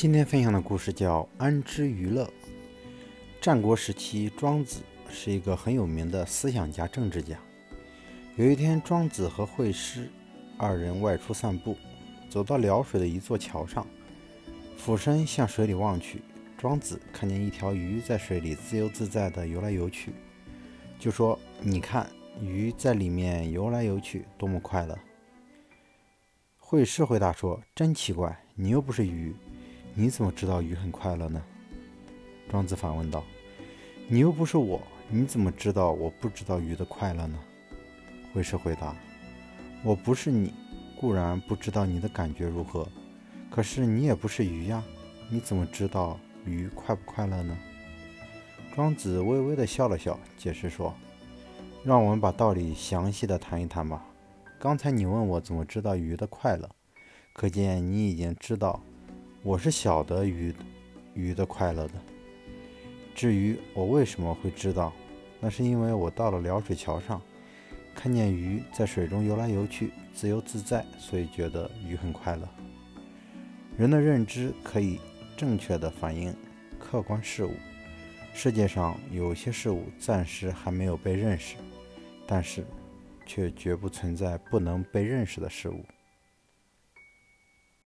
今天分享的故事叫《安之娱乐》。战国时期，庄子是一个很有名的思想家、政治家。有一天，庄子和惠施二人外出散步，走到辽水的一座桥上，俯身向水里望去，庄子看见一条鱼在水里自由自在地游来游去，就说：“你看，鱼在里面游来游去，多么快乐！”惠施回答说：“真奇怪，你又不是鱼。”你怎么知道鱼很快乐呢？庄子反问道：“你又不是我，你怎么知道我不知道鱼的快乐呢？”惠施回答：“我不是你，固然不知道你的感觉如何，可是你也不是鱼呀，你怎么知道鱼快不快乐呢？”庄子微微地笑了笑，解释说：“让我们把道理详细的谈一谈吧。刚才你问我怎么知道鱼的快乐，可见你已经知道。”我是晓得鱼鱼的快乐的。至于我为什么会知道，那是因为我到了辽水桥上，看见鱼在水中游来游去，自由自在，所以觉得鱼很快乐。人的认知可以正确的反映客观事物。世界上有些事物暂时还没有被认识，但是却绝不存在不能被认识的事物。